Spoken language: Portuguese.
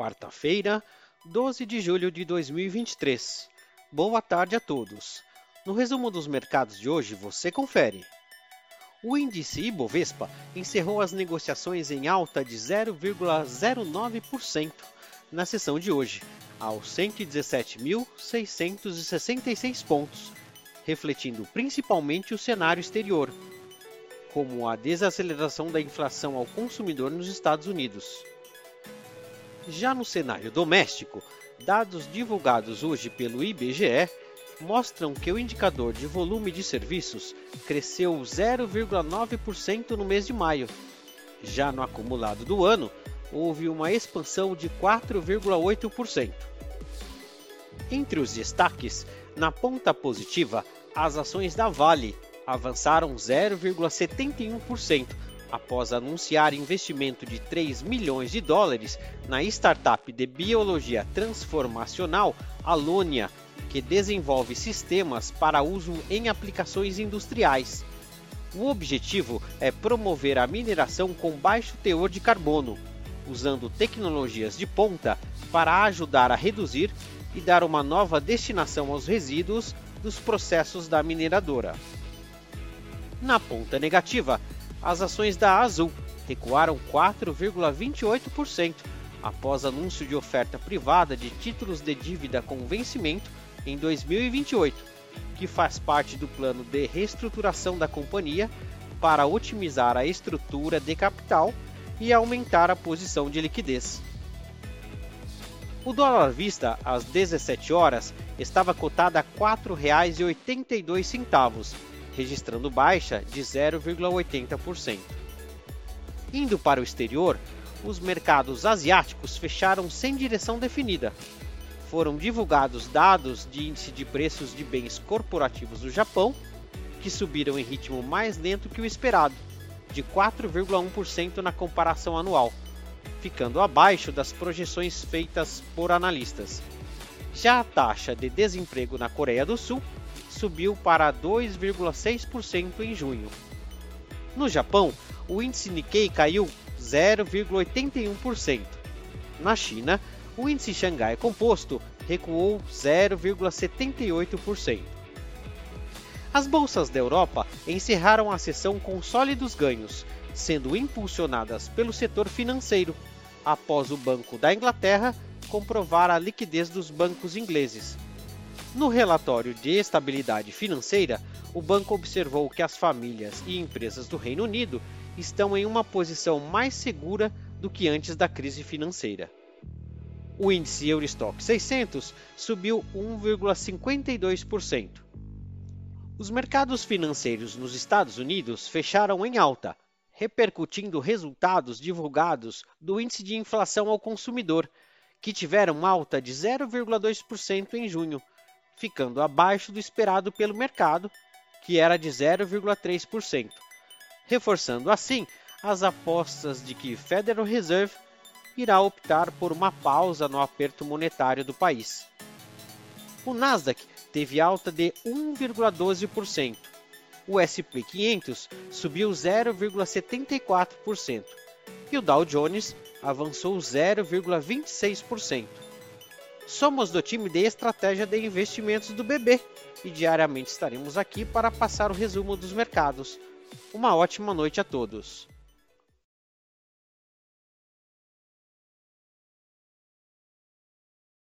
quarta-feira, 12 de julho de 2023. Boa tarde a todos. No resumo dos mercados de hoje, você confere. O índice Ibovespa encerrou as negociações em alta de 0,09% na sessão de hoje, aos 117.666 pontos, refletindo principalmente o cenário exterior, como a desaceleração da inflação ao consumidor nos Estados Unidos. Já no cenário doméstico, dados divulgados hoje pelo IBGE mostram que o indicador de volume de serviços cresceu 0,9% no mês de maio. Já no acumulado do ano, houve uma expansão de 4,8%. Entre os destaques, na ponta positiva, as ações da Vale avançaram 0,71% após anunciar investimento de 3 milhões de dólares na startup de biologia transformacional Alonia, que desenvolve sistemas para uso em aplicações industriais. O objetivo é promover a mineração com baixo teor de carbono, usando tecnologias de ponta para ajudar a reduzir e dar uma nova destinação aos resíduos dos processos da mineradora. Na ponta negativa, as ações da Azul recuaram 4,28% após anúncio de oferta privada de títulos de dívida com vencimento em 2028, que faz parte do plano de reestruturação da companhia para otimizar a estrutura de capital e aumentar a posição de liquidez. O dólar à vista às 17 horas estava cotado a R$ 4,82 registrando baixa de 0,80%. Indo para o exterior, os mercados asiáticos fecharam sem direção definida. Foram divulgados dados de índice de preços de bens corporativos do Japão, que subiram em ritmo mais lento que o esperado, de 4,1% na comparação anual, ficando abaixo das projeções feitas por analistas. Já a taxa de desemprego na Coreia do Sul subiu para 2,6% em junho. No Japão, o índice Nikkei caiu 0,81%. Na China, o índice Xangai Composto recuou 0,78%. As bolsas da Europa encerraram a sessão com sólidos ganhos, sendo impulsionadas pelo setor financeiro, após o Banco da Inglaterra comprovar a liquidez dos bancos ingleses, no relatório de estabilidade financeira, o banco observou que as famílias e empresas do Reino Unido estão em uma posição mais segura do que antes da crise financeira. O índice Eurostock 600 subiu 1,52%. Os mercados financeiros nos Estados Unidos fecharam em alta, repercutindo resultados divulgados do índice de inflação ao consumidor, que tiveram alta de 0,2% em junho, ficando abaixo do esperado pelo mercado, que era de 0,3%, reforçando assim as apostas de que Federal Reserve irá optar por uma pausa no aperto monetário do país. O Nasdaq teve alta de 1,12%. O SP 500 subiu 0,74% e o Dow Jones avançou 0,26%. Somos do time de estratégia de investimentos do BB e diariamente estaremos aqui para passar o resumo dos mercados. Uma ótima noite a todos.